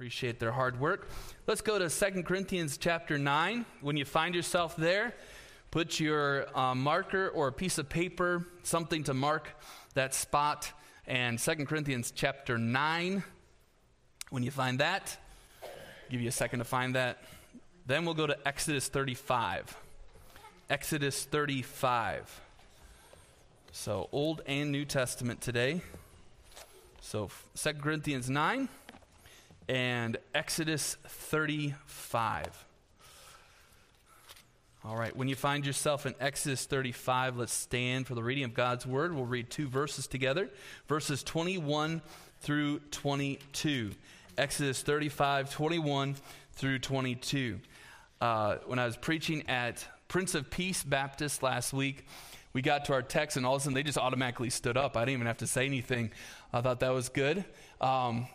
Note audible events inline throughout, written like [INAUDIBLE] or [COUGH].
appreciate their hard work. Let's go to Second Corinthians chapter 9. When you find yourself there, put your uh, marker or a piece of paper, something to mark that spot. And Second Corinthians chapter 9. When you find that, give you a second to find that. Then we'll go to Exodus 35. Exodus 35. So, Old and New Testament today. So, Second Corinthians 9 and Exodus 35. All right, when you find yourself in Exodus 35, let's stand for the reading of God's word. We'll read two verses together verses 21 through 22. Exodus 35, 21 through 22. Uh, when I was preaching at Prince of Peace Baptist last week, we got to our text, and all of a sudden they just automatically stood up. I didn't even have to say anything. I thought that was good. Um,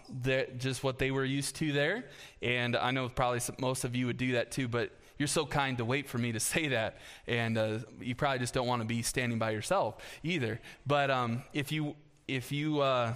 just what they were used to there. And I know probably most of you would do that too, but you're so kind to wait for me to [LAUGHS] say that. And uh, you probably just don't want to be standing by yourself either. But um, if you, if you, uh,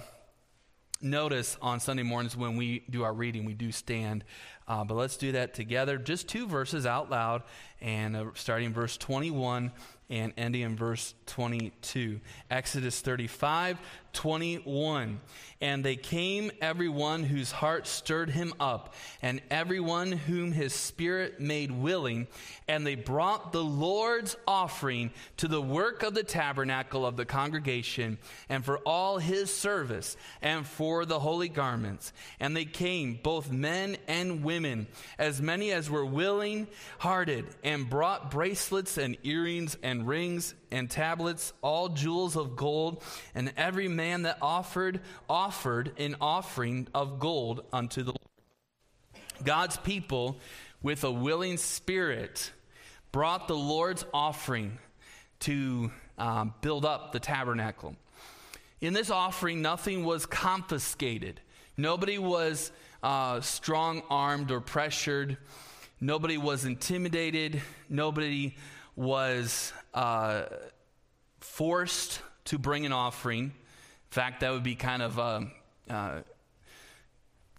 notice on Sunday mornings when we do our reading, we do stand. Uh, but let's do that together. Just two verses out loud, and uh, starting verse 21 and ending in verse 22. Exodus 35, 21. And they came, everyone whose heart stirred him up, and everyone whom his spirit made willing, and they brought the Lord's offering to the work of the tabernacle of the congregation, and for all his service, and for the holy garments. And they came, both men and women, as many as were willing hearted, and brought bracelets and earrings and rings and tablets, all jewels of gold, and every man that offered, offered an offering of gold unto the Lord. God's people, with a willing spirit, brought the Lord's offering to um, build up the tabernacle. In this offering, nothing was confiscated. Nobody was uh, strong armed or pressured. Nobody was intimidated. Nobody was uh, forced to bring an offering. In fact, that would be kind of, uh, uh,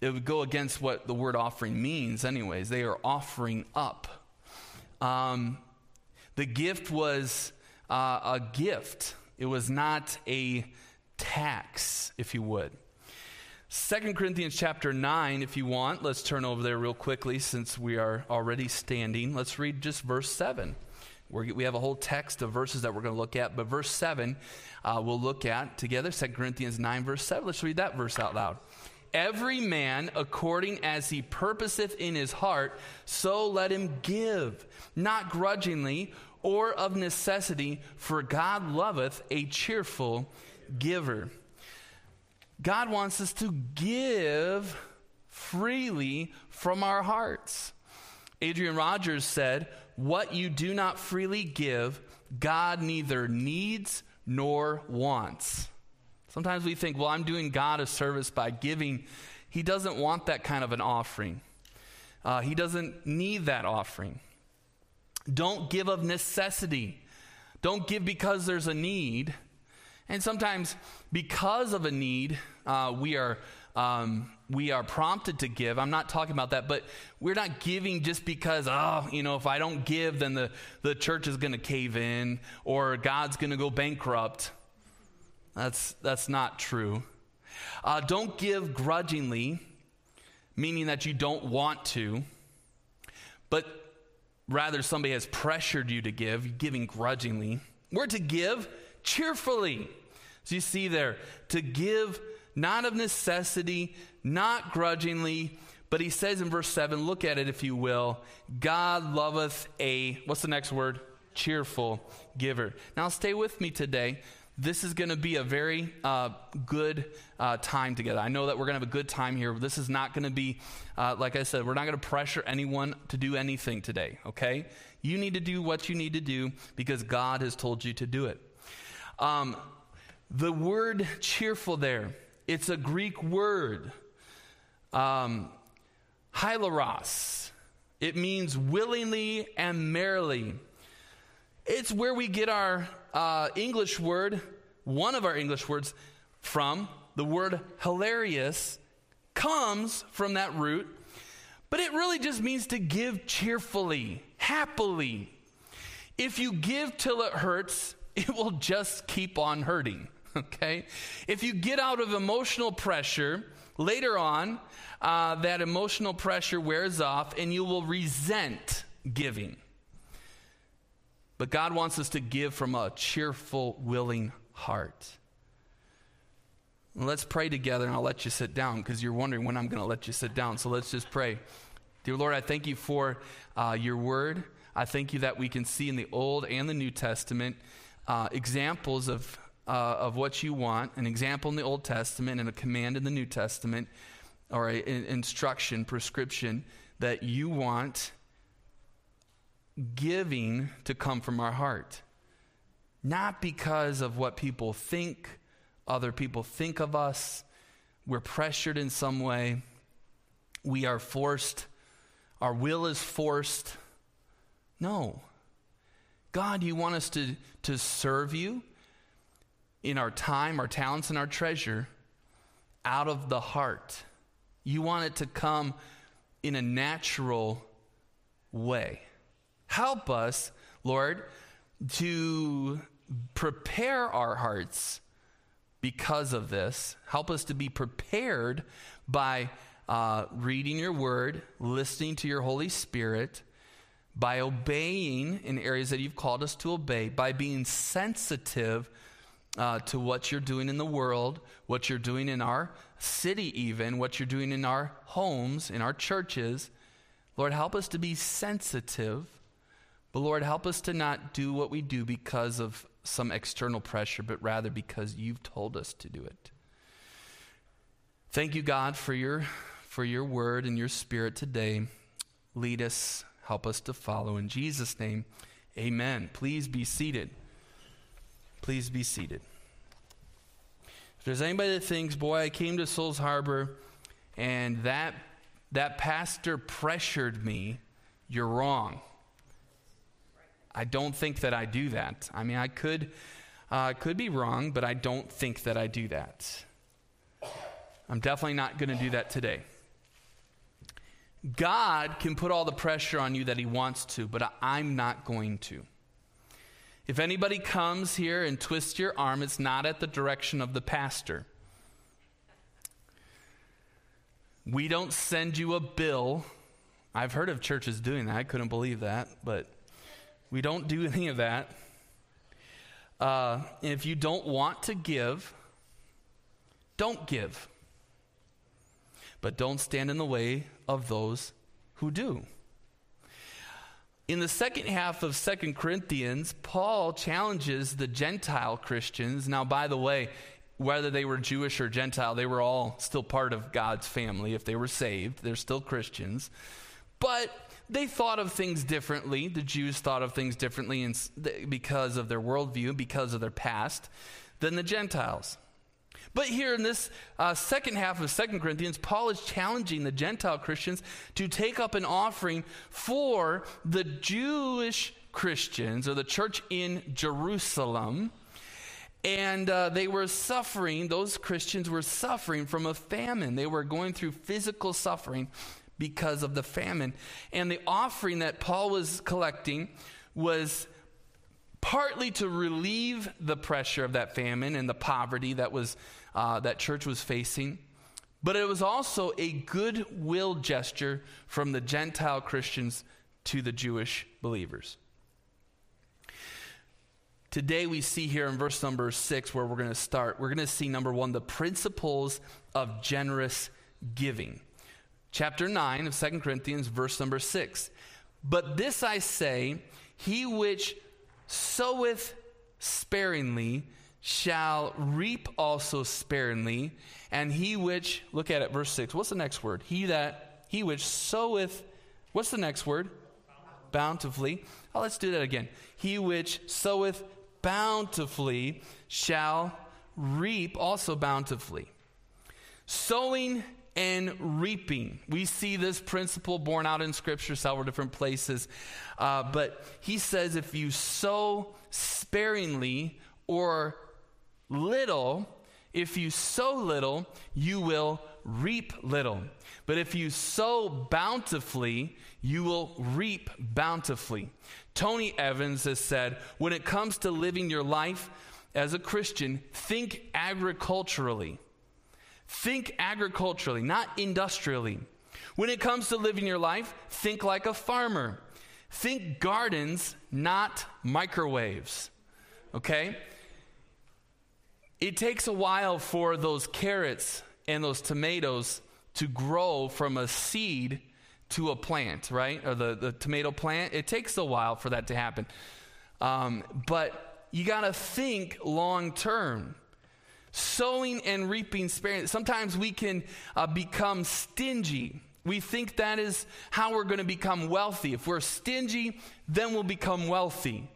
it would go against what the word offering means, anyways. They are offering up. Um, the gift was uh, a gift, it was not a tax, if you would. Second Corinthians chapter 9, if you want, let's turn over there real quickly since we are already standing. Let's read just verse 7. We're, we have a whole text of verses that we're going to look at, but verse 7 uh, we'll look at together. 2 Corinthians 9, verse 7. Let's read that verse out loud. Every man according as he purposeth in his heart, so let him give, not grudgingly or of necessity, for God loveth a cheerful giver. God wants us to give freely from our hearts. Adrian Rogers said, what you do not freely give, God neither needs nor wants. Sometimes we think, well, I'm doing God a service by giving. He doesn't want that kind of an offering, uh, He doesn't need that offering. Don't give of necessity. Don't give because there's a need. And sometimes, because of a need, uh, we are um, we are prompted to give. I'm not talking about that, but we're not giving just because, oh, you know, if I don't give, then the, the church is going to cave in or God's going to go bankrupt. That's, that's not true. Uh, don't give grudgingly, meaning that you don't want to, but rather somebody has pressured you to give, giving grudgingly. We're to give cheerfully. So you see there, to give not of necessity, not grudgingly, but he says in verse 7, look at it if you will, God loveth a, what's the next word? Cheerful giver. Now stay with me today. This is going to be a very uh, good uh, time together. I know that we're going to have a good time here. This is not going to be, uh, like I said, we're not going to pressure anyone to do anything today, okay? You need to do what you need to do because God has told you to do it. Um, the word cheerful there, it's a Greek word, um. It means willingly and merrily. It's where we get our uh, English word, one of our English words, from. The word hilarious comes from that root, but it really just means to give cheerfully, happily. If you give till it hurts, [LAUGHS] it will just keep on hurting, [LAUGHS] okay? If you get out of emotional pressure, later on, uh, that emotional pressure wears off and you will resent giving. But God wants us to give from a cheerful, willing heart. Let's pray together and I'll let you sit down because you're wondering when I'm going to let you sit down. So let's just pray. Dear Lord, I thank you for uh, your word. I thank you that we can see in the Old and the New Testament uh, examples of, uh, of what you want, an example in the Old Testament and a command in the New Testament, or an instruction, prescription that you want giving to come from our heart. Not because of what people think other people think of us. We're pressured in some way. We are forced. Our will is forced. No. God, you want us to, to serve you in our time, our talents, and our treasure out of the heart. You want it to come in a natural way. Help us, Lord, to prepare our hearts because of this. Help us to be prepared by uh, reading your word, listening to your Holy Spirit, by obeying in areas that you've called us to obey, by being sensitive uh, to what you're doing in the world, what you're doing in our city, even, what you're doing in our homes, in our churches. Lord, help us to be sensitive. But Lord, help us to not do what we do because of some external pressure, but rather because you've told us to do it. Thank you, God, for your, for your word and your spirit today. Lead us, help us to follow. In Jesus' name, amen. Please be seated. Please be seated. If there's anybody that thinks, boy, I came to Souls Harbor and that, that pastor pressured me, you're wrong. I don't think that I do that. I mean, I could, uh, could be wrong, but I don't think that I do that. I'm definitely not going to do that today. God can put all the pressure on you that He wants to, but I'm not going to. If anybody comes here and twists your arm, it's not at the direction of the pastor. We don't send you a bill. I've heard of churches doing that. I couldn't believe that, but we don't do [LAUGHS] any of that. Uh, if you don't want to give, don't give. But don't stand in the way of those who do. In the second half of Second Corinthians, Paul challenges the Gentile Christians. Now, by the way, whether they were Jewish or Gentile, they were all still part of God's family. If they were saved, they're still Christians. But they thought of things differently. The Jews thought of things differently because of their worldview, because of their past, than the Gentiles. But here in this uh, second half of Second Corinthians, Paul is challenging the Gentile Christians to take up an offering for the Jewish Christians or the church in Jerusalem. And uh, they were suffering, those Christians were suffering from a famine. They were going through physical suffering because of the famine. And the offering that Paul was collecting was partly to relieve the pressure of that famine and the poverty that was uh, that church was facing but it was also a goodwill gesture from the gentile christians to the jewish believers. Today we see here in verse number six where we're going to start. We're going to see number one the principles of generous giving. Chapter 9 of Second Corinthians, verse number 6. But this I say, he which soweth sparingly shall reap also sparingly, and he which, look at it, verse 6. What's the next word? He that, he which soweth, what's the next word? Bountifully. Oh, let's do that again. He which soweth bountifully shall reap also bountifully. Sowing and reaping. We see this principle borne out in Scripture several different places. Uh, but he says if you sow sparingly or little, if you sow little, you will reap little. But if you sow bountifully, you will reap bountifully. Tony Evans has said when it comes to living your life as a Christian, think agriculturally. Think agriculturally, not industrially. When it comes to living your life, think like a farmer. Think gardens, not microwaves. Okay? It takes a while for those carrots and those tomatoes to grow from a seed to a plant, right? Or the, the tomato plant. It takes a while for that to happen. Um, but you got to think long term. Sowing and reaping sparingly. Sometimes we can uh, become stingy. We think that is how we're going to become wealthy. If we're stingy, then we'll become wealthy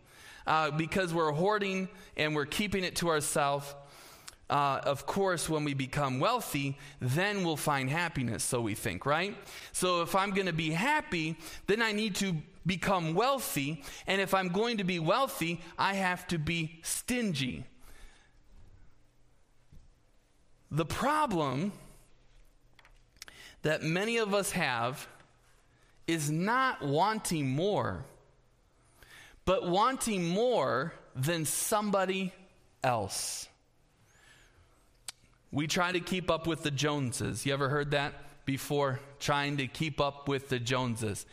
uh, because we're hoarding and we're keeping it to ourselves. Uh, of course, when we become wealthy, then we'll find happiness, so we think, right? So if I'm going to be happy, then I need to become wealthy. And if I'm going to be wealthy, I have to be stingy. The problem that many of us have is not wanting more, but wanting more than somebody else. We try to keep up with the Joneses. You ever heard that before? Trying to keep up with the Joneses.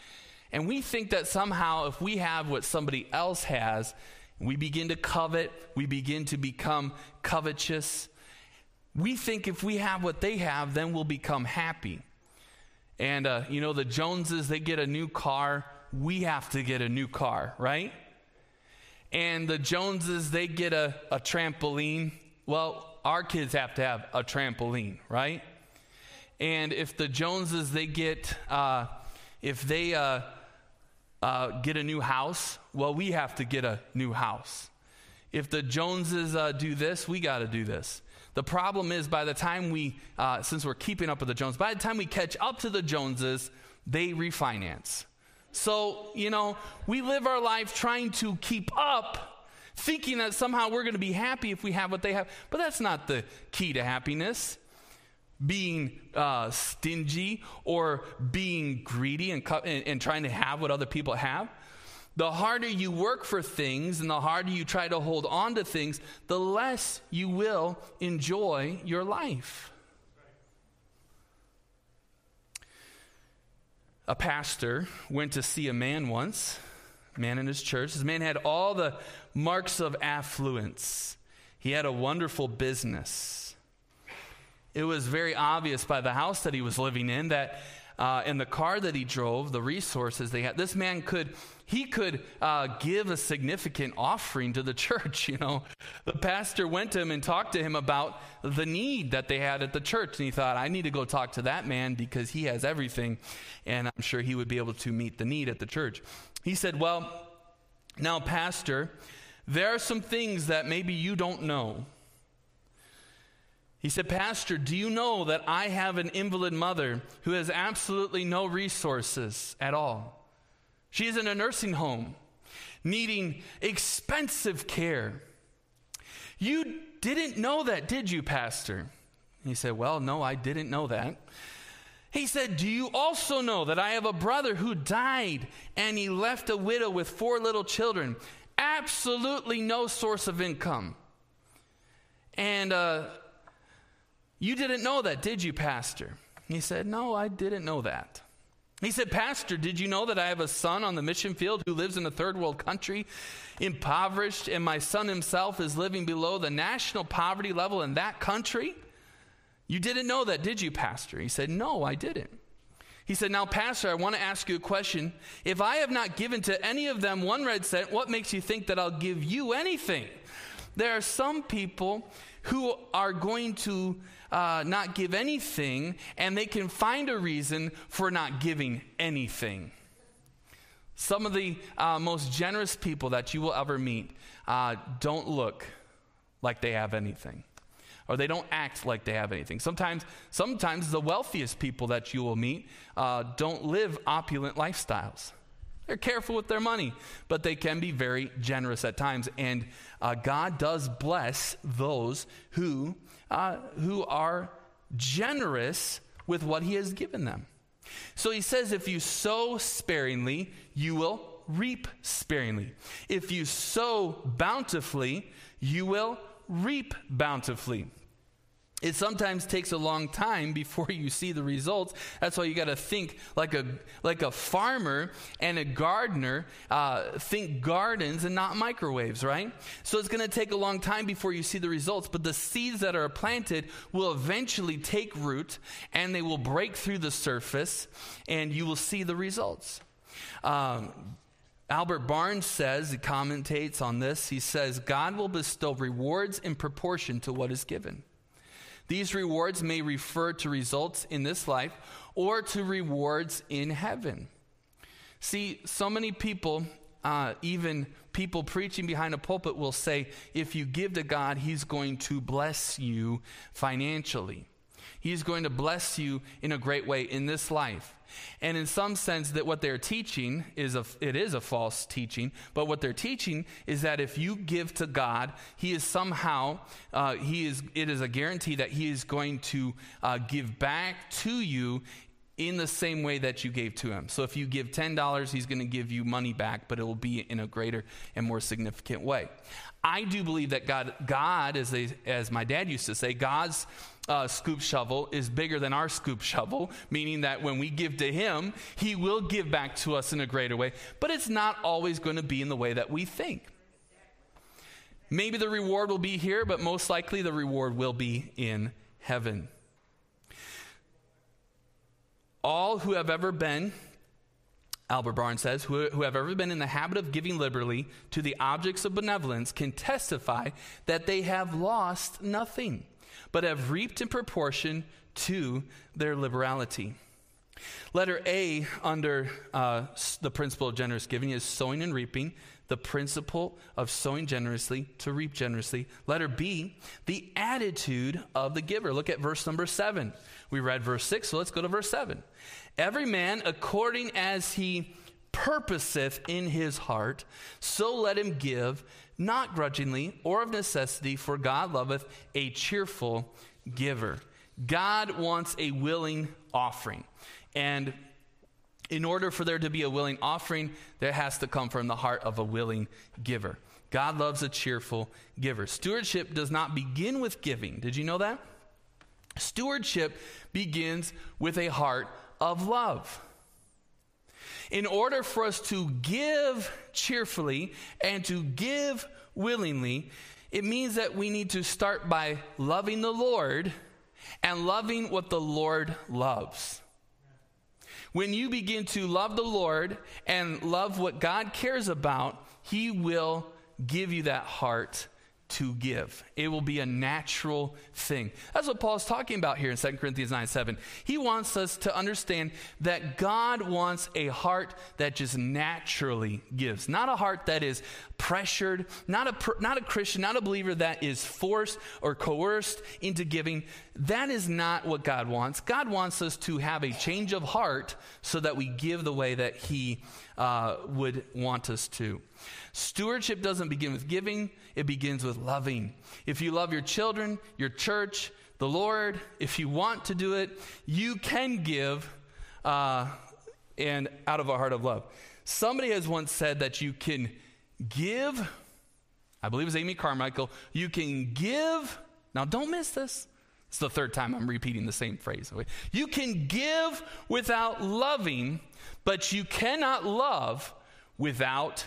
And we think that somehow if we have what somebody else has, we begin to covet, we begin to become covetous. We think if we have what they have, then we'll become happy. And, uh, you know, the Joneses, they get a new car. We have to get a new car, right? And the Joneses, they get a, a trampoline. Well, our kids have to have a trampoline, right? And if the Joneses they get, uh, if they uh, uh, get a new house, well, we have to get a new house. If the Joneses uh, do this, we got to do this. The problem is, by the time we, uh, since we're keeping up with the Joneses, by the time we catch up to the Joneses, they refinance. So, you know, we live our life trying to keep up thinking that somehow we're going to be happy if we have what they have. But that's not the key to happiness. Being uh, stingy or being greedy and, and, and trying to have what other people have. The harder you work for things and the harder you try to hold on to things, the less you will enjoy your life. A pastor went to see a man once, man in his church. This man had all the marks of affluence. He had a wonderful business. It was very obvious by the house that he was living in that uh, in the car that he drove, the resources they had. This man could he could uh, give a significant offering to the [LAUGHS] church. You know, the pastor went to him and talked to him about the need that they had at the church, and he thought, I need to go talk to that man because he has everything, and I'm sure he would be able to meet the need at the church. He said, Well, now, pastor, there are some things that maybe you don't know. He said, Pastor, do you know that I have an invalid mother who has absolutely no resources at all? She is in a nursing home, needing expensive care. You didn't know that, did you, Pastor? He said, Well, no, I didn't know that. He said, Do you also know that I have a brother who died and he left a widow with four little children? Absolutely no source of income. And uh, you didn't know that, did you, Pastor? He said, No, I didn't know that. He said, Pastor, did you know that I have a son on the mission field who lives in a third world country, impoverished, and my son himself is living below the national poverty level in that country? You didn't know that, did you, Pastor? He said, No, I didn't. He said, Now, Pastor, I want to ask you a question. If I have not given to any of them one red cent, what makes you think that I'll give you anything? There are some people who are going to uh, not give anything, and they can find a reason for not giving anything. Some of the uh, most generous people that you will ever meet uh, don't look like they have anything or they don't act like they have anything. Sometimes, sometimes the wealthiest people that you will meet uh, don't live opulent lifestyles. They're careful with their money, but they can be very generous at times. And uh, God does bless those who, uh, who are generous with what he has given them. So he says, if you sow sparingly, you will reap sparingly. If you sow bountifully, you will reap bountifully. It sometimes takes a long time before you see the results. That's why you got to think like a like a farmer and a gardener. Uh, think gardens and not microwaves, right? So it's going to take a long time before you see the results. But the seeds that are planted will eventually take root and they will break through the surface, and you will see the results. Um, Albert Barnes says, he commentates on this. He says, God will bestow rewards in proportion to what is given. These rewards may refer to results in this life or to rewards in heaven. See, so many people, uh, even people preaching behind a pulpit, will say, if you give to God, He's going to bless you financially. He's going to bless you in a great way in this life. And in some sense, that what they're teaching is a, it is a false teaching. But what they're teaching is that if you give to God, He is somehow uh, He is it is a guarantee that He is going to uh, give back to you in the same way that you gave to him. So if you give $10, he's going to give you money back, but it will be in a greater and more significant way. I do believe that God, God as, they, as my dad used to say, God's uh, scoop shovel is bigger than our scoop shovel, [LAUGHS] meaning that when we give to him, he will give back to us in a greater way, but it's not always going to be in the way that we think. Maybe the reward will be here, but most likely the reward will be in heaven. All who have ever been, Albert Barnes says, who, who have ever been in the habit of giving liberally to the objects of benevolence can testify that they have lost nothing, but have reaped in proportion to their liberality. Letter A under uh, the principle of generous giving is sowing and reaping, the principle of sowing generously to reap generously. Letter B, the attitude of the giver. Look at verse number seven. We read verse 6, so let's go to verse 7. Every man according as he purposeth in his heart, so let him give, not grudgingly or of necessity, for God loveth a cheerful giver. God wants a willing offering. And in order for there to be a willing offering, there has to come from the heart of a willing giver. God loves a cheerful giver. Stewardship does not begin with giving. Did you know that? Stewardship begins with a heart of love. In order for us to give cheerfully and to give willingly, it means that we need to start by loving the Lord and loving what the Lord loves. When you begin to love the Lord and love what God cares about, He will give you that heart to give. It will be a natural thing. That's what Paul's talking about here in 2 Corinthians 9 7. He wants us to understand that God wants a heart that just naturally gives, not a heart that is pressured, not a, not a Christian, not a believer that is forced or coerced into giving. That is not what God wants. God wants us to have a change of heart so that we give the way that He uh, would want us to. Stewardship doesn't begin with giving, it begins with loving. If you love your children, your church, the Lord, if you want to do it, you can give uh, and out of a heart of love. Somebody has once said that you can give, I believe it was Amy Carmichael, you can give, now don't miss this. It's the third time I'm repeating the same phrase. You can give without loving, but you cannot love without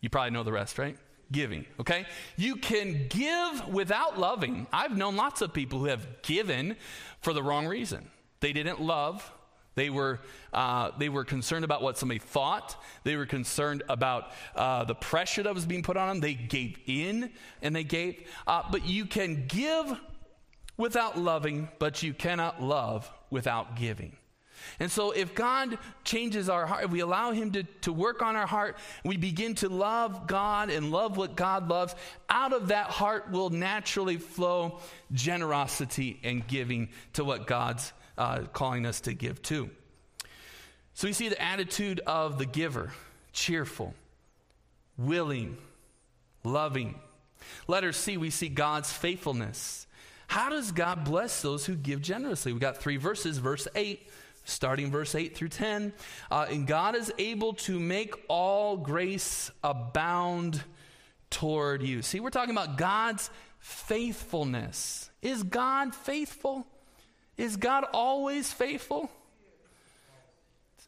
you probably know the rest, right? Giving, okay? You can give without loving. I've known lots of people who have given for the wrong reason. They didn't love. They were, uh, they were concerned about what somebody thought. They were concerned about uh, the pressure that was being put on them. They gave in and they gave. Uh, but you can give without loving, but you cannot love without giving. And so, if God changes our heart, if we allow Him to, to work on our heart, we begin to love God and love what God loves, out of that heart will naturally flow generosity and giving to what God's uh, calling us to give to. So, we see the attitude of the giver cheerful, willing, loving. Letter C, we see God's faithfulness. How does God bless those who give generously? We got three verses. Verse 8, starting verse 8 through 10. Uh, and God is able to make all grace abound toward you. See, we're talking about God's faithfulness. Is God faithful? Is God always faithful?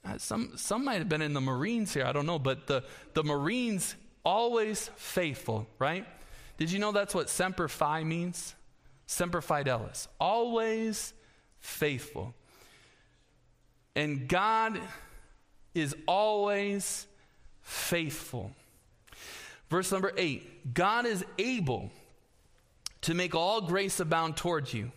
Uh, some, some might have been in the Marines here, I don't know, but the, the Marines always faithful, right? Did you know that's what Semper Fi means? Semper Fidelis, always faithful. And God is always faithful. Verse number eight God is able to make all grace abound towards you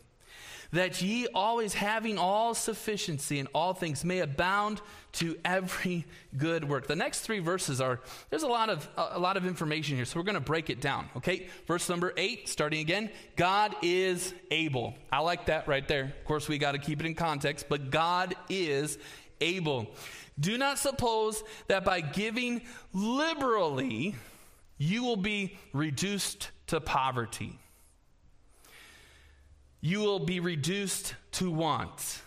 that ye always having all sufficiency in all things may abound to every good work. The next three verses are there's a lot of a lot of information here, so we're going to break it down. Okay, verse number eight, starting again. God is able. I like that right there. Of course, we got to keep it in context, but God is able. Do not suppose that by giving liberally you will be reduced to poverty you will be reduced to want.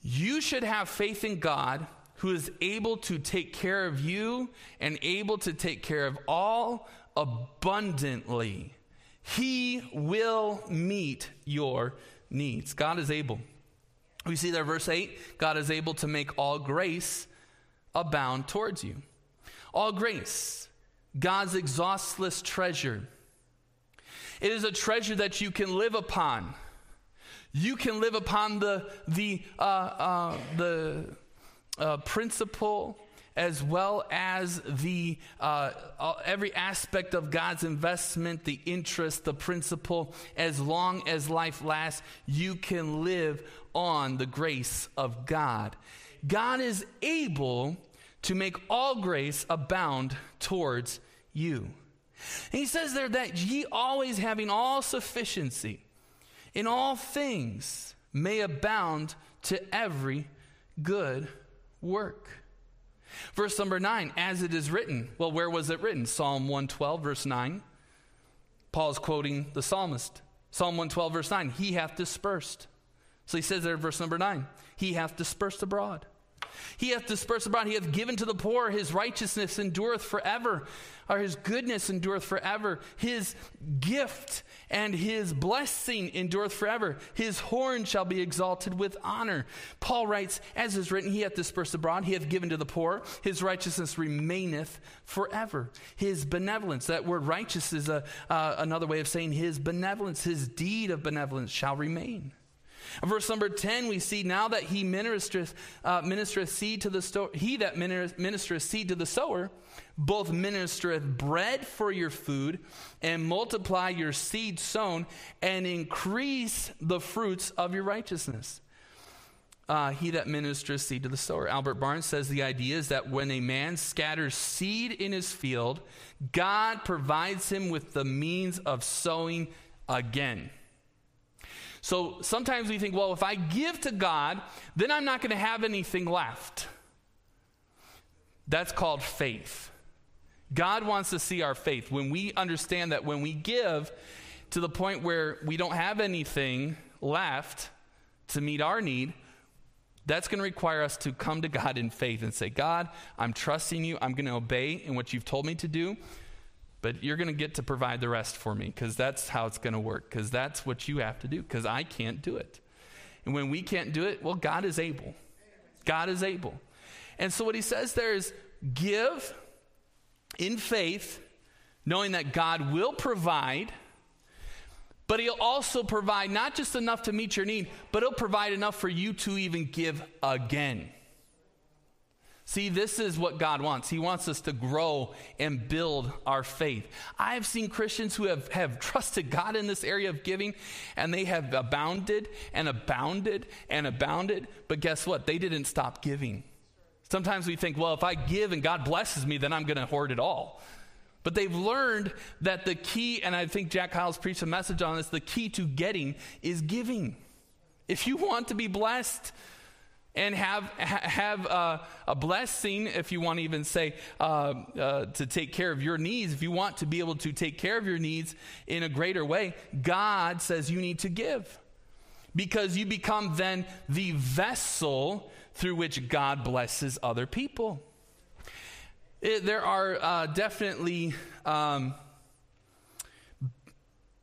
You should have faith in God who is able to take care of you and able to take care of all abundantly. He will meet your needs. God is able. We see there, verse 8 God is able to make all grace abound towards you. All grace, God's exhaustless treasure it is a treasure that you can live upon. You can live upon the, the, uh, uh, the uh, principle as well as the uh, uh, every aspect of God's investment, the interest, the principle. As long as life lasts, you can live on the grace of God. God is able to make all grace abound towards you. He says there that ye always having all sufficiency in all things may abound to every good work. Verse number nine, as it is written. Well, where was it written? Psalm 112, verse 9. Paul's quoting the psalmist. Psalm 112, verse 9. He hath dispersed. So he says there, verse number 9. He hath dispersed abroad. He hath dispersed abroad. He hath given to the poor. His righteousness endureth forever, or his goodness endureth forever. His gift and his blessing endureth forever. His horn shall be exalted with honor. Paul writes, As is written, He hath dispersed abroad. He hath given to the poor. His righteousness remaineth forever. His benevolence, that word righteous is a, uh, another way of saying his benevolence, his deed of benevolence shall remain. Verse number 10, we see now that he ministereth, uh, ministereth seed to the sto- he that ministereth seed to the sower, both ministereth bread for your food, and multiply your seed sown, and increase the fruits of your righteousness. Uh, he that ministers seed to the sower. Albert Barnes says the idea is that when a man scatters seed in his field, God provides him with the means of sowing again. So sometimes we think, well, if I give to God, then I'm not going to have anything left. That's called faith. God wants to see our faith. When we understand that when we give to the point where we don't have anything left to meet our need, that's going to require us to come to God in faith and say, God, I'm trusting you. I'm going to obey in what you've told me to do. But you're going to get to provide the rest for me because that's how it's going to work, because that's what you have to do, because I can't do it. And when we can't do it, well, God is able. God is able. And so what he says there is give in faith, knowing that God will provide, but he'll also provide not just enough to meet your need, but he'll provide enough for you to even give again. See, this is what God wants. He wants us to grow and build our faith. I have seen Christians who have, have trusted God in this area of giving, and they have abounded and abounded and abounded. But guess what? They didn't stop giving. Sometimes we think, well, if I give and God blesses me, then I'm going to hoard it all. But they've learned that the key, and I think Jack Hyles preached a message on this the key to getting is giving. If you want to be blessed, and have, ha- have uh, a blessing, if you want to even say, uh, uh, to take care of your needs, if you want to be able to take care of your needs in a greater way, God says you need to give. Because you become then the vessel through which God blesses other people. It, there are uh, definitely. Um,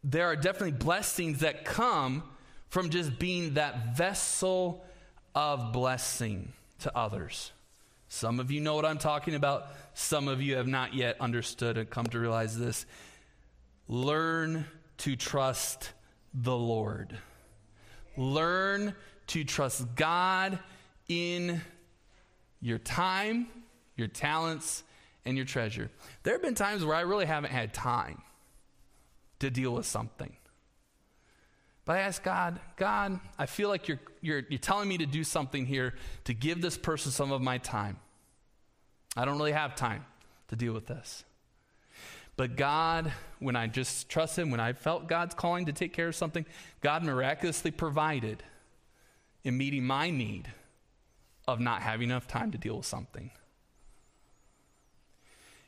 there are definitely blessings that come from just being that vessel of blessing to others. Some of you know what I'm talking about. Some of you have not yet understood and come to realize this. Learn to trust the Lord. Learn to trust God in your time, your talents, and your treasure. There have been times where I really haven't had time to deal with something. But I ask God, God, I feel like you're, you're, you're telling me to do something here to give this person some of my time. I don't really have time to deal with this. But God, when I just trust Him, when I felt God's calling to take care of something, God miraculously provided in meeting my need of not having enough time to deal with something.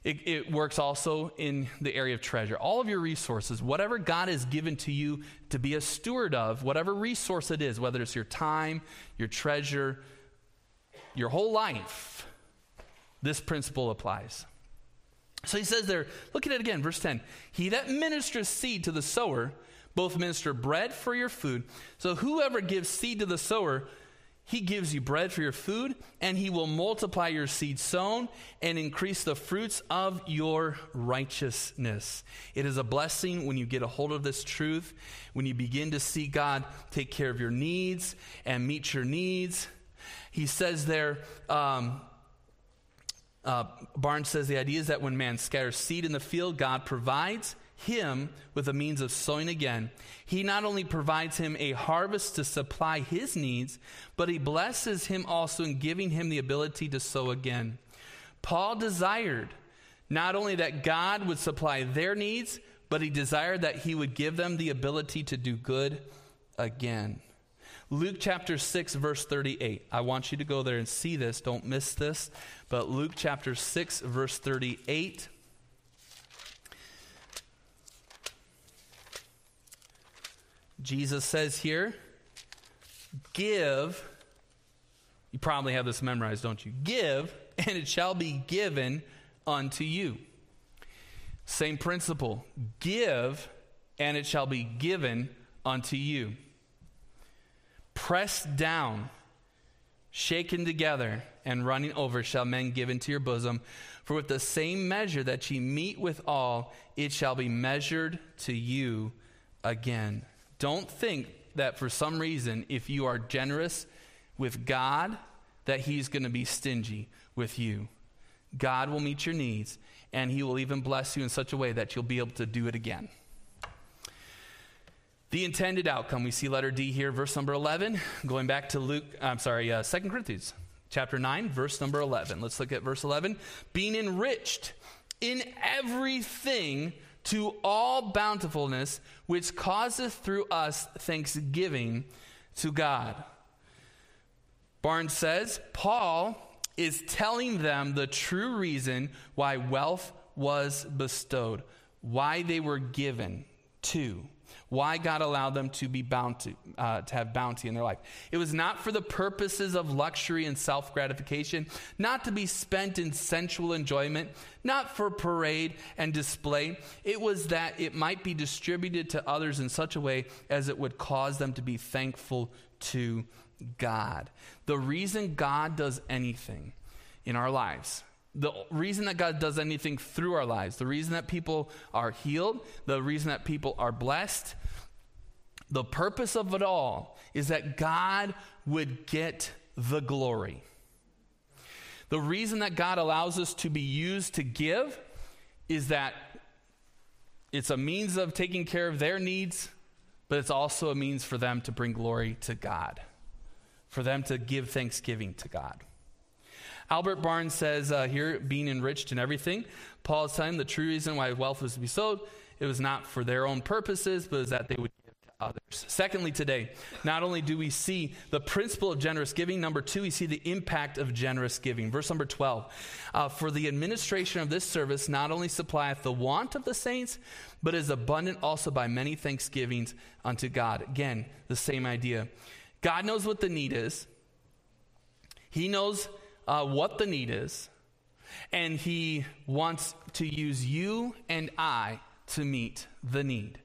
It, it, works also in the area of treasure. All of your resources, whatever God has given to you to be a steward of, whatever resource it is, whether it's your time, your treasure, your whole life, this principle applies. So he says there, look at it again, verse 10. He that ministers seed to the sower, both minister bread for your food. So whoever gives seed to the sower, he gives you bread for your food, and he will multiply your seed sown and increase the fruits of your righteousness. It is a blessing when you get a hold of this truth, when you begin to see God take care of your needs and meet your needs. He says there, um, uh, Barnes says the idea is that when man scatters seed in the field, God provides him with a means of sowing again. He not only provides him a harvest to supply his needs, but he blesses him also in giving him the ability to sow again. Paul desired not only that God would supply their needs, but he desired that he would give them the ability to do good again. Luke chapter 6, verse 38. I want you to go there and see this. Don't miss this. But Luke chapter 6, verse 38. Jesus says here, give, you probably have this memorized, don't you? Give, and it shall be given unto you. Same principle. Give, and it shall be given unto you. Pressed down, shaken together, and running over shall men give into your bosom. For with the same measure that ye meet withal, it shall be measured to you again. Don't think that for some reason, if you are generous with God, that He's going to be stingy with you. God will meet your needs, and He will even bless you in such a way that you'll be able to do it again. The intended outcome, we see letter D here, verse number 11, going back to Luke, I'm sorry, uh, 2 Corinthians chapter 9, verse number 11. Let's look at verse 11. Being enriched in everything to all bountifulness, which causeth through us thanksgiving to God. Barnes says, Paul is telling them the true reason why wealth was bestowed, why they were given to why God allowed them to be bounty, uh, to have bounty in their life. It was not for the purposes of luxury and self gratification, not to be spent in sensual enjoyment, not for parade and display. It was that it might be distributed to others in such a way as it would cause them to be thankful to God. The reason God does anything in our lives the reason that God does anything through our lives, the reason that people are healed, the reason that people are blessed, the purpose of it all is that God would get the glory. The reason that God allows us to be used to give is that it's a means of taking care of their needs, but it's also a means for them to bring glory to God, for them to give thanksgiving to God. Albert Barnes says uh, here, being enriched in everything. Paul is telling the true reason why wealth was to be sold. It was not for their own purposes, but that they would give to others. Secondly, today, not only do we see the principle of generous giving, number two, we see the impact of generous giving. Verse number 12 uh, For the administration of this service not only supplieth the want of the saints, but is abundant also by many thanksgivings unto God. Again, the same idea. God knows what the need is, He knows uh, what the need is, and He wants to use you and I to meet the need.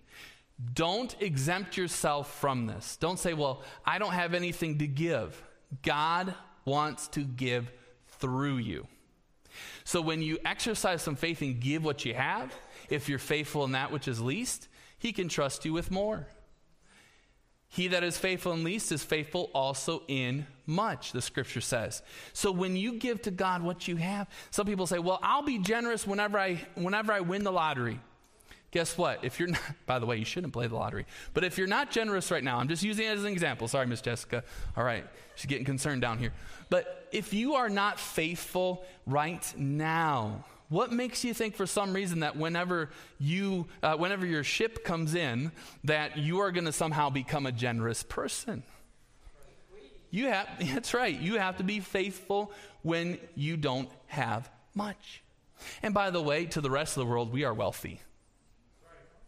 Don't exempt yourself from this. Don't say, well, I don't have anything to give. God wants to give through you. So when you exercise some faith and give what you have, if you're faithful in that which is least, he can trust you with more. He that is faithful in least is faithful also in much, the scripture says. So when you give to God what you have, some people say, "Well, I'll be generous whenever I whenever I win the lottery." Guess what? If you're not, [LAUGHS] by the way, you shouldn't play the lottery. But if you're not generous right now, I'm just using it as an example. Sorry, Miss Jessica. All right, she's getting concerned down here. But if you are not faithful right now, what makes you think for some reason that whenever you, uh, whenever your ship comes in, that you are going to somehow become a generous person? You have, [LAUGHS] that's right. You have to be faithful when you don't have much. And by the way, to the rest of the world, we are wealthy.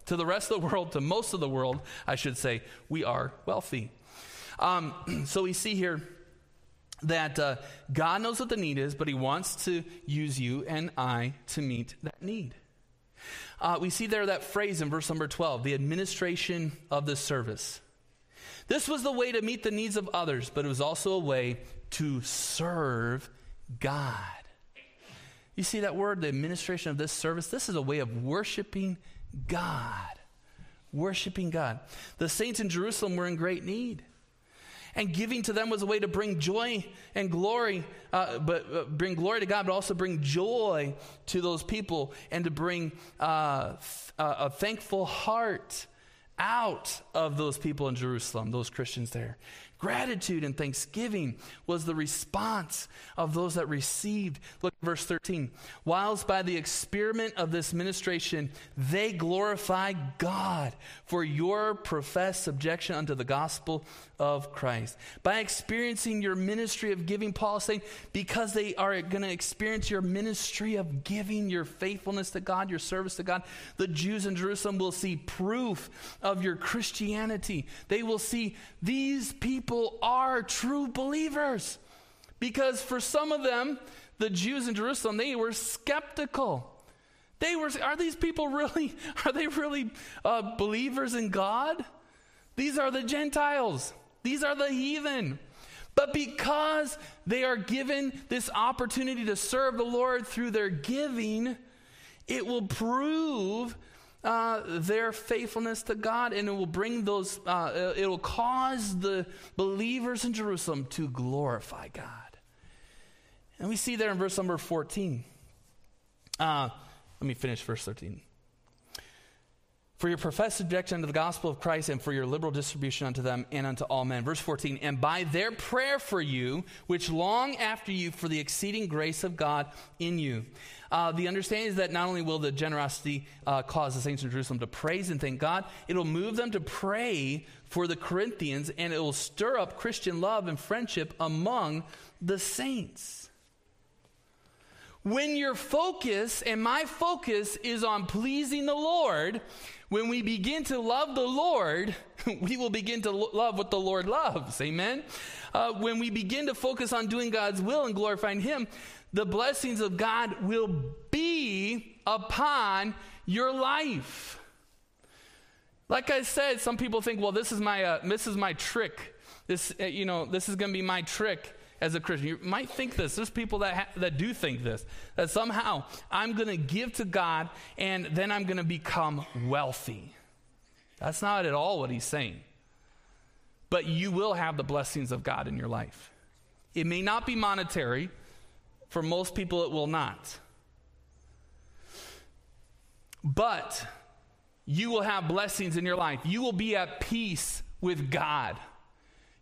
To the rest of the world, to most of the world, I should say, we are wealthy. Um, [CLEARS THROAT] so we see here that uh, God knows what the need is, but He wants to use you and I to meet that need. Uh, we see there that phrase in verse number 12 the administration of the service. This was the way to meet the needs of others, but it was also a way to serve God. You see that word, the administration of this service? This is a way of worshiping God. Worshiping God. The saints in Jerusalem were in great need. And giving to them was a way to bring joy and glory, uh, but uh, bring glory to God, but also bring joy to those people and to bring uh, th- uh, a thankful heart out of those people in Jerusalem, those Christians there. Gratitude and thanksgiving was the response of those that received. Look at verse 13. Whilst by the experiment of this ministration they glorify God for your professed subjection unto the gospel of Christ. By experiencing your ministry of giving, Paul is saying, because they are going to experience your ministry of giving, your faithfulness to God, your service to God, the Jews in Jerusalem will see proof of your Christianity. They will see these people are true believers. Because for some of them, the Jews in Jerusalem, they were skeptical. They were, are these people really, [LAUGHS] are they really uh, believers in God? These are the Gentiles. These are the heathen. But because they are given this opportunity to serve the Lord through their giving, it will prove uh, their faithfulness to God and it will bring those, uh, it will cause the believers in Jerusalem to glorify God. And we see there in verse number 14. Uh, let me finish verse 13 for your professed subjection unto the gospel of Christ and for your liberal distribution unto them and unto all men. Verse 14, and by their prayer for you, which long after you for the exceeding grace of God in you. Uh, the understanding is that not only will the generosity uh, cause the saints in Jerusalem to praise and thank God, it'll move them to pray for the Corinthians and it will stir up Christian love and friendship among the saints. When your focus and my focus is on pleasing the Lord, when we begin to love the Lord, [LAUGHS] we will begin to lo- love what the Lord loves. Amen? Uh, when we begin to focus on doing God's will and glorifying Him, the blessings of God will be upon your life. Like I said, some people think, well, this is my, uh, this is my trick. This, uh, you know, this is going to be my trick as a Christian. You might think this. There's people that, ha- that do think this. That somehow I'm going to give to God and then I'm going to become wealthy. That's not at all what he's saying. But you will have the blessings of God in your life. It may not be monetary. For most people, it will not. But you will have blessings in your life. You will be at peace with God.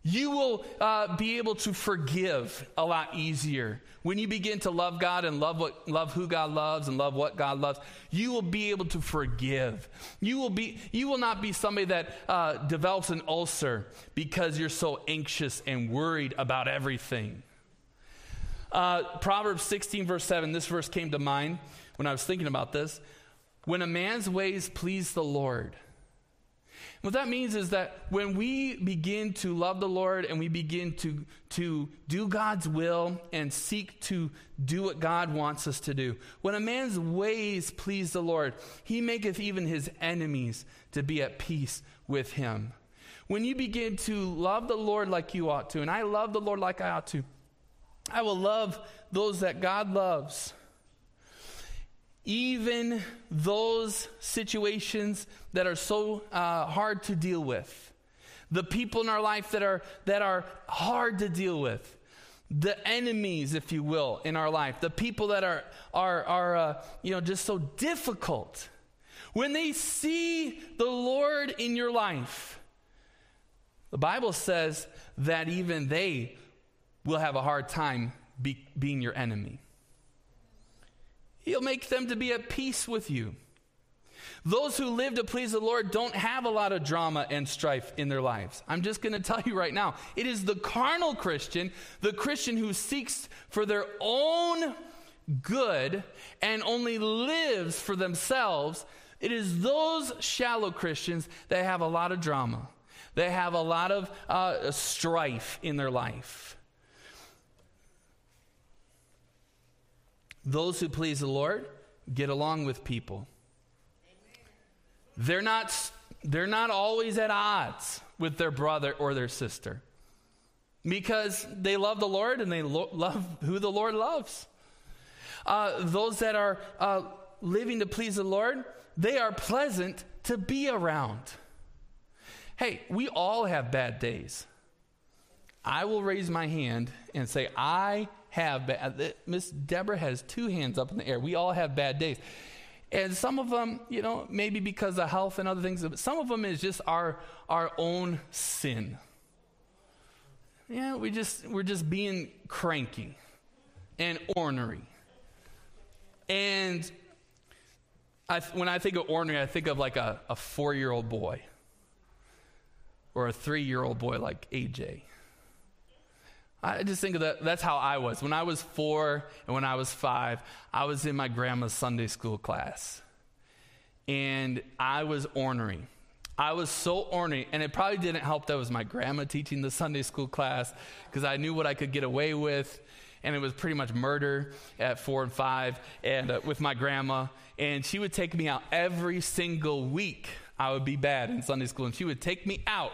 You will uh, be able to forgive a lot easier. When you begin to love God and love, what, love who God loves and love what God loves, you will be able to forgive. You will, be, you will not be somebody that uh, develops an ulcer because you're so anxious and worried about everything. Uh, Proverbs 16, verse 7, this verse came to mind when I was thinking about this. When a man's ways please the Lord, what that means is that when we begin to love the Lord and we begin to, to do God's will and seek to do what God wants us to do, when a man's ways please the Lord, he maketh even his enemies to be at peace with him. When you begin to love the Lord like you ought to, and I love the Lord like I ought to, I will love those that God loves. Even those situations that are so uh, hard to deal with, the people in our life that are, that are hard to deal with, the enemies, if you will, in our life, the people that are, are, are uh, you know, just so difficult, when they see the Lord in your life, the Bible says that even they will have a hard time be, being your enemy. He'll make them to be at peace with you. Those who live to please the Lord don't have a lot of drama and strife in their lives. I'm just going [LAUGHS] to tell you right now. It is the carnal Christian, the Christian who seeks for their own good and only lives for themselves. It is those shallow Christians that have a lot of drama. They have a lot of uh, strife in their life. Those who please the Lord get along with people. They're not, they're not always at odds with their brother or their sister because they love the Lord and they lo- love who the Lord loves. Uh, those that are uh, living to please the Lord, they are pleasant to be around. Hey, we all have bad days. I will raise my hand and say, I have bad. Uh, Miss Deborah has two hands up in the air. We all have bad days. And some of them, you know, maybe because of health and other things, but some of them is just our our own sin. Yeah, we just we're just being cranky and ornery. And I, when I think of ornery, I think of like a, a four year old boy or a three year old boy like AJ. I just think of that. That's how I was. When I was four and when I was five, I was in my grandma's Sunday school class. And I was ornery. I was so ornery. And it probably didn't help that was my grandma teaching the Sunday school class because I knew what I could get away with. And it was pretty much murder at four and five and uh, with my grandma. And she would take me out every single week. I would be bad in Sunday school. And she would take me out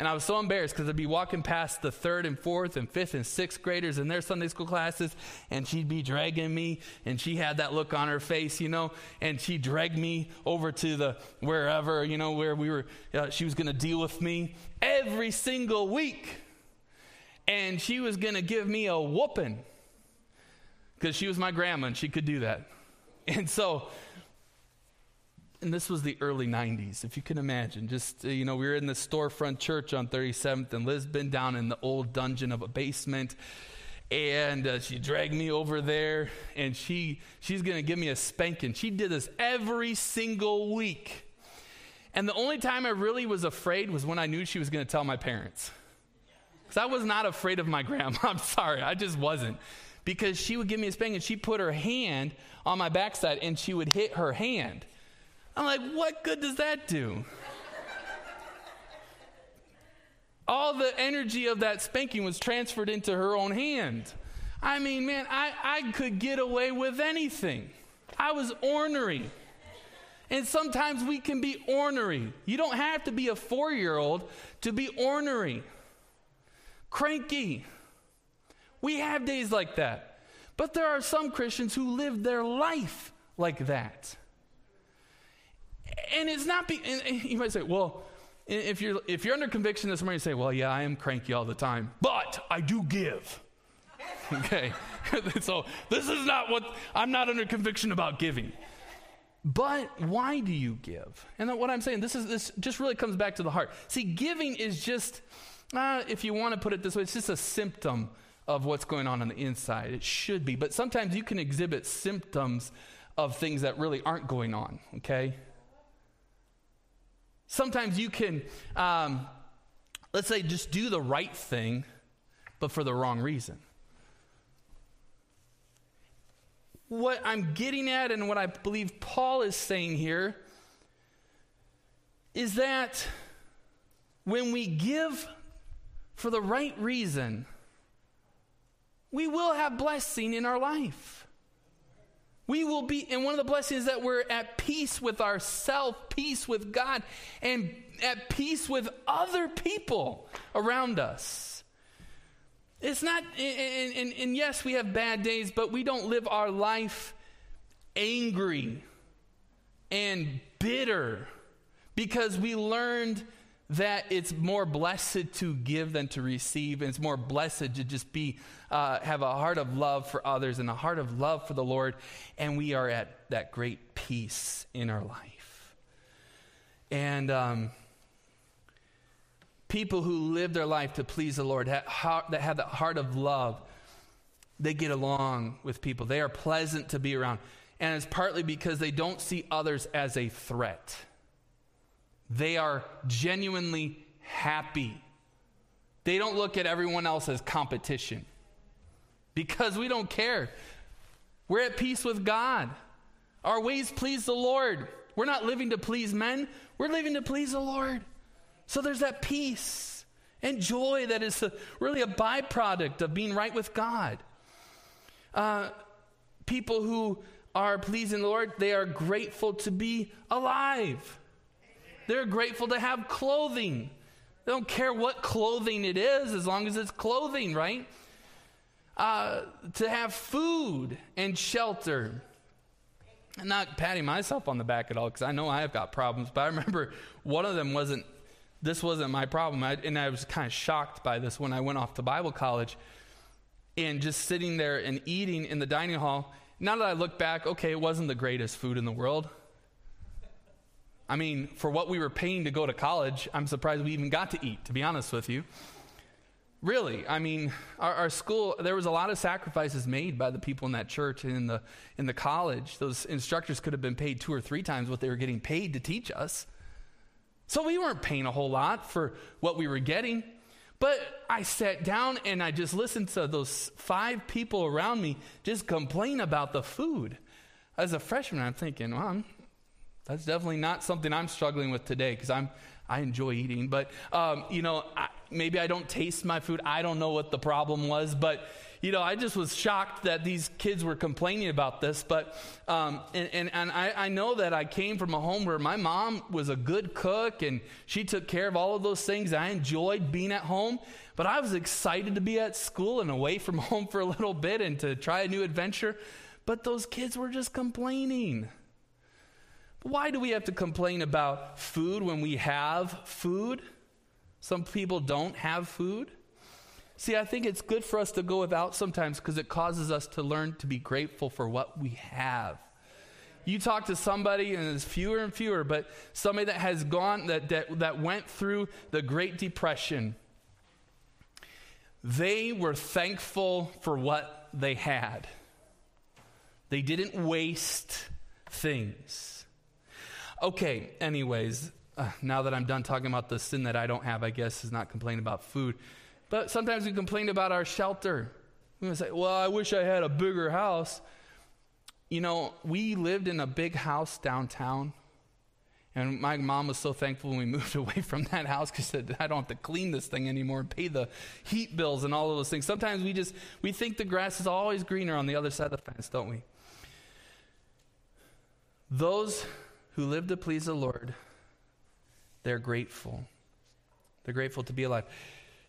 and I was so embarrassed because I'd be walking past the third and fourth and fifth and sixth graders in their Sunday school classes, and she'd be dragging me, and she had that look on her face, you know, and she dragged me over to the wherever, you know, where we were, uh, she was going to deal with me every single week. And she was going to give me a whooping because she was my grandma and she could do that. [LAUGHS] And so and this was the early 90s, if you can imagine. Just, uh, you know, we were in the storefront church on 37th in Lisbon, down in the old dungeon of a basement. And uh, she dragged me over there, and she, she's going to give me a spanking. She did this every single week. And the only time I really was afraid was when I knew she was going to tell my parents. Because I was not afraid of my grandma. [LAUGHS] I'm sorry, I just wasn't. Because she would give me a spanking, she put her hand on my backside, and she would hit her hand. I'm like, what good does that do? All the energy of that spanking was transferred into her own hand. I mean, man, I, I could get away with anything. I was ornery. And sometimes we can be ornery. You don't have to be a four year old to be ornery, cranky. We have days like that. But there are some Christians who live their life like that and it's not, be, and you might say, well, if you're, if you're under conviction this morning, you say, well, yeah, I am cranky all the time, but I do give. [LAUGHS] okay. [LAUGHS] so this is not what, I'm not under conviction about giving. But why do you give? And what I'm saying, this is this just really comes back to the heart. See, giving is just uh, if you want to put it this way, it's just a symptom of what's going on on the inside. It should be. But sometimes you can exhibit symptoms of things that really aren't going on, okay? Sometimes you can, um, let's say, just do the right thing, but for the wrong reason. What I'm getting at, and what I believe Paul is saying here, is that when we give for the right reason, we will have blessing in our life. We will be, and one of the blessings that we're at peace with ourselves, peace with God, and at peace with other people around us. It's not, and, and, and yes, we have bad days, but we don't live our life angry and bitter because we learned that it's more blessed to give than to receive, and it's more blessed to just be uh, have a heart of love for others and a heart of love for the Lord, and we are at that great peace in our life. And um, people who live their life to please the Lord, that have that heart of love, they get along with people. They are pleasant to be around, and it's partly because they don't see others as a threat. They are genuinely happy. They don't look at everyone else as competition because we don't care. We're at peace with God. Our ways please the Lord. We're not living to please men, we're living to please the Lord. So there's that peace and joy that is a, really a byproduct of being right with God. Uh, people who are pleasing the Lord, they are grateful to be alive. They're grateful to have clothing. They don't care what clothing it is as long as it's clothing, right? Uh, to have food and shelter. I'm not patting myself on the back at all because I know I have got problems, but I remember one of them wasn't, this wasn't my problem. I, and I was kind of shocked by this when I went off to Bible college and just sitting there and eating in the dining hall. Now that I look back, okay, it wasn't the greatest food in the world. I mean, for what we were paying to go to college, I'm surprised we even got to eat, to be honest with you. Really, I mean, our, our, school, there was a lot of sacrifices made by the people in that church and in the, in the college. Those instructors could have been paid two or three times what they were getting paid to teach us. So we weren't paying a whole lot for what we were getting. But I sat down and I just listened to those five people around me just complain about the food. As a freshman, I'm thinking, well, I'm, that's definitely not something I'm struggling with today because I'm I enjoy eating, but um, you know I, maybe I don't taste my food. I don't know what the problem was, but you know I just was shocked that these kids were complaining about this. But um, and and, and I, I know that I came from a home where my mom was a good cook and she took care of all of those things. I enjoyed being at home, but I was excited to be at school and away from [LAUGHS] home for a little bit and to try a new adventure. But those kids were just complaining. Why do we have to complain about food when we have food? Some people don't have food. See, I think it's good for us to go without sometimes because it causes us to learn to be grateful for what we have. You talk to somebody, and it's fewer and fewer, but somebody that has gone, that, that, that went through the Great Depression, they were thankful for what they had. They didn't waste things. Okay, anyways, uh, now that I'm done talking about the sin that I don't have, I guess, is not complaining about food. But sometimes we complain about our shelter. We say, well, I wish I had a bigger house. You know, we lived in a big house downtown. And my mom was so thankful when we [LAUGHS] moved away from that house because said, I don't have to clean this thing anymore and pay the heat bills and all of those things. Sometimes we just we think the grass is always greener on the other side of the fence, don't we? Those who live to please the Lord, they're grateful. They're grateful to be alive.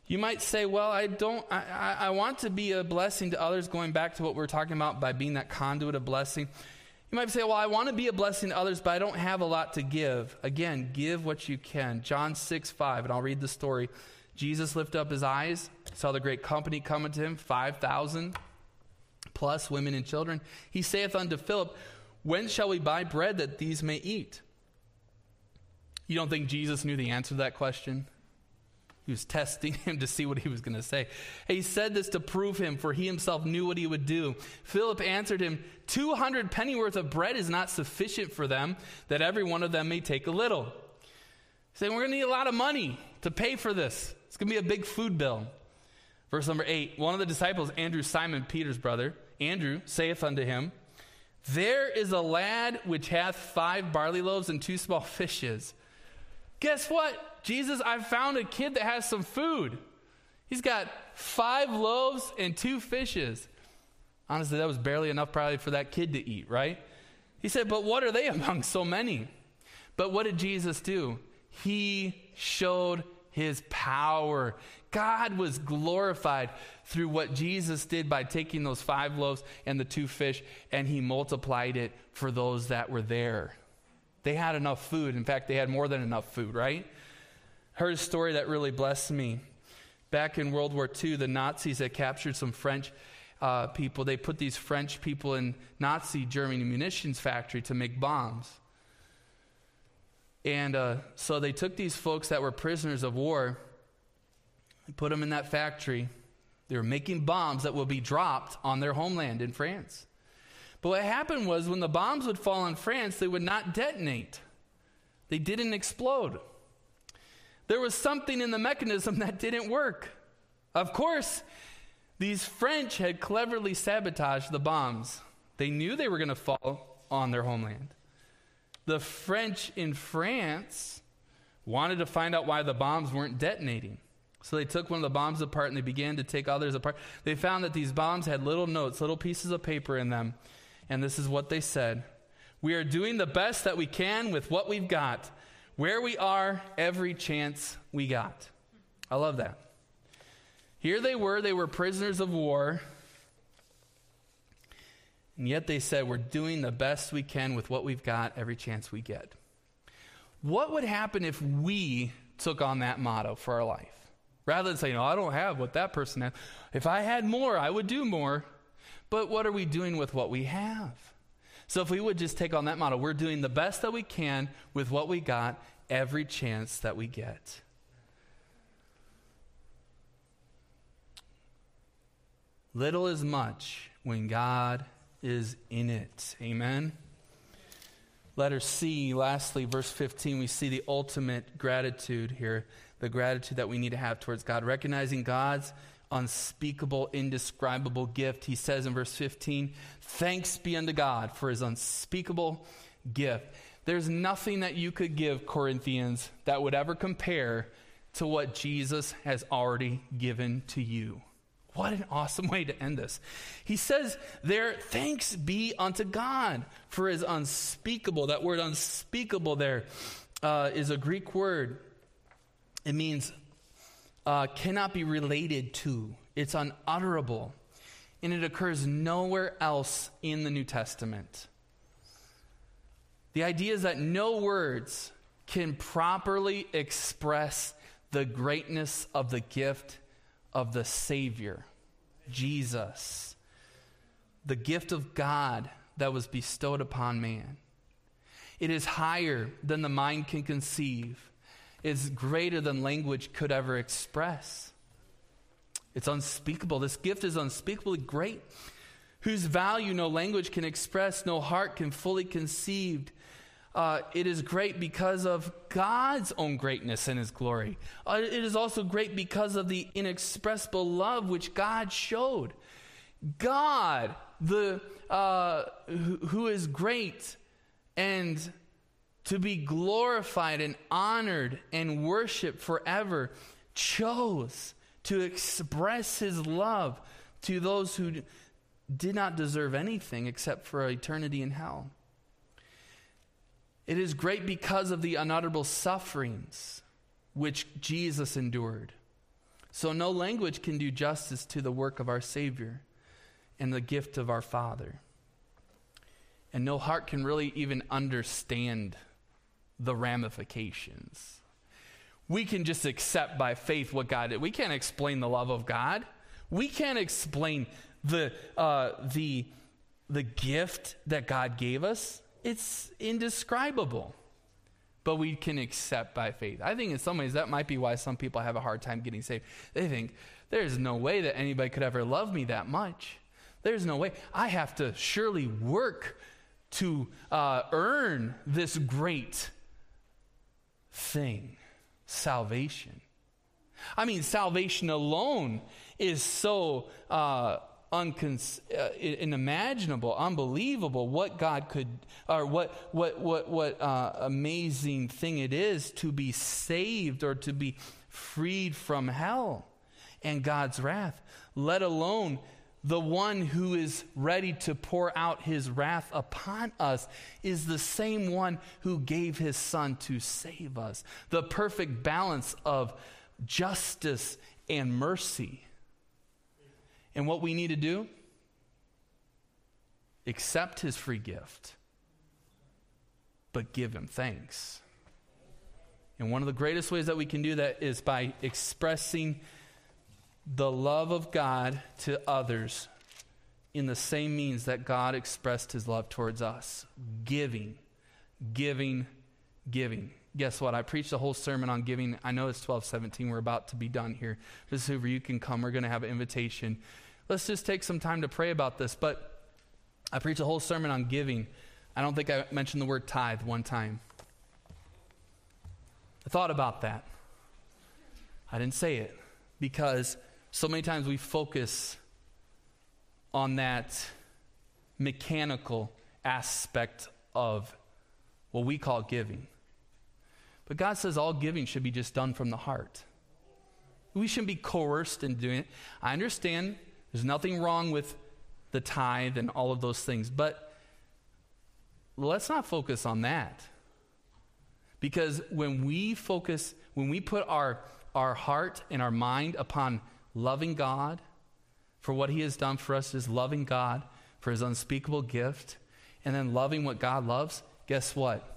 You might say, well, I don't, I, I, I, want to be a blessing to others, going back to what we are talking about by being that conduit of blessing. You might say, well, I want to be a blessing to others, but I don't have a lot to give. Again, give what you can. John 6, 5, and I'll read the story. Jesus lifted up his eyes, saw the great company coming to him, 5,000 plus women and children. He saith unto Philip, when shall we buy bread that these may eat? You don't think Jesus knew the answer to that question? He was testing him to see what he was going to say. He said this to prove him, for he himself knew what he would do. Philip answered him, 200 pennyworth of bread is not sufficient for them, that every one of them may take a little. Said, We're going to need a lot of money to pay for this. It's going to be a big food bill. Verse number 8 One of the disciples, Andrew, Simon Peter's brother, Andrew, saith unto him, There is a lad which hath five barley loaves and two small fishes. Guess what? Jesus, I found a kid that has some food. He's got five loaves and two fishes. Honestly, that was barely enough probably for that kid to eat, right? He said, But what are they [LAUGHS] among so many? But what did Jesus do? He showed his power. God was glorified through what Jesus did by taking those five loaves and the two fish, and he multiplied it for those that were there. They had enough food. In fact, they had more than enough food, right? Heard a story that really blessed me. Back in World War II, the Nazis had captured some French uh, people. They put these French people in Nazi Germany munitions factory to make bombs. And uh, so they took these folks that were prisoners of war and put them in that factory. They were making bombs that will be dropped on their homeland in France. But what happened was when the bombs would fall on France, they would not detonate, they didn't explode. There was something in the mechanism [LAUGHS] that didn't work. Of course, these French had cleverly sabotaged the bombs. They knew they were going to fall on their homeland. The French in France wanted to find out why the bombs weren't detonating. So they took one of the bombs apart and they began to take others apart. They found that these bombs had little notes, little pieces of paper in them and this is what they said We are doing the best that we can with what we've got, where we are, every chance we got. I love that. Here they were, they were prisoners of war. And yet they said, We're doing the best we can with what we've got, every chance we get. What would happen if we took on that motto for our life? Rather than saying, No, I don't have what that person has. If I had more, I would do more. But what are we doing with what we have? So if we would just take on that model, we're doing the best that we can with what we got every chance that we get. Little is much when God is in it. Amen. Letter C, lastly, verse 15, we see the ultimate gratitude here, the gratitude that we need to have towards God, recognizing God's unspeakable, indescribable gift. He says in verse 15, Thanks be unto God for his unspeakable gift. There's nothing that you could give, Corinthians, that would ever compare to what Jesus has already given to you. What an awesome way to end this. He says there, thanks be unto God for his unspeakable. That word unspeakable there uh, is a Greek word. It means uh, cannot be related to, it's unutterable. And it occurs nowhere else in the New Testament. The idea is that no words can properly express the greatness of the gift of the Savior, Jesus, the gift of God that was bestowed upon man. It is higher than the mind can conceive is greater than language could ever express. It's unspeakable. This gift is unspeakably great, whose value no language can express, no heart can fully conceive. Uh, it is great because of God's own greatness and His glory. Uh, it is also great because of the inexpressible love which God showed. God, the uh, who, who is great and to be glorified and honored and worshiped forever, chose to express his love to those who did not deserve anything except for eternity in hell. It is great because of the unutterable sufferings which Jesus endured. So, no language can do justice to the work of our Savior and the gift of our Father. And no heart can really even understand the ramifications. We can just accept by faith what God did. We can't explain the love of God. We can't explain the, uh, the, the gift that God gave us. It's indescribable. but we can accept by faith. I think in some ways that might be why some people have a hard time getting saved. They think, there's no way that anybody could ever love me that much. There's no way. I have to surely work to uh, earn this great thing salvation. I mean, salvation alone is so uh, uncon- uh, unimaginable, unbelievable. What God could, or what what what what uh, amazing thing it is to be saved or to be freed from hell and God's wrath. Let alone the one who is ready to pour out his wrath upon us is the same one who gave his son to save us. The perfect balance of justice and mercy. And what we need to do? Accept his free gift, but give him thanks. And one of the greatest ways that we can do that is by expressing the love of God to others in the same means that God expressed his love towards us giving, giving, giving. Guess what? I preached a whole sermon on giving. I know it's 1217. We're about to be done here. This Hoover, you can come. We're going to have an invitation. Let's just take some time to pray about this. But I preached a whole sermon on giving. I don't think I mentioned the word tithe one time. I thought about that. I didn't say it because so many times we focus on that mechanical aspect of what we call giving. But God says all giving should be just done from the heart. We shouldn't be coerced in doing it. I understand there's nothing wrong with the tithe and all of those things, but let's not focus on that. Because when we focus, when we put our, our heart and our mind upon loving God for what He has done for us, is loving God for His unspeakable gift, and then loving what God loves, guess what?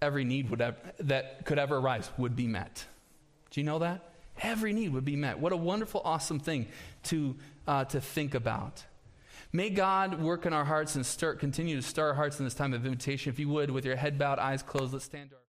Every need would that could ever arise would be met. Do you know that? Every need would be met. What a wonderful, awesome thing to, uh, to think about. May God work in our hearts and stir, continue to stir our hearts in this time of invitation. If you would, with your head bowed, eyes closed, let's stand.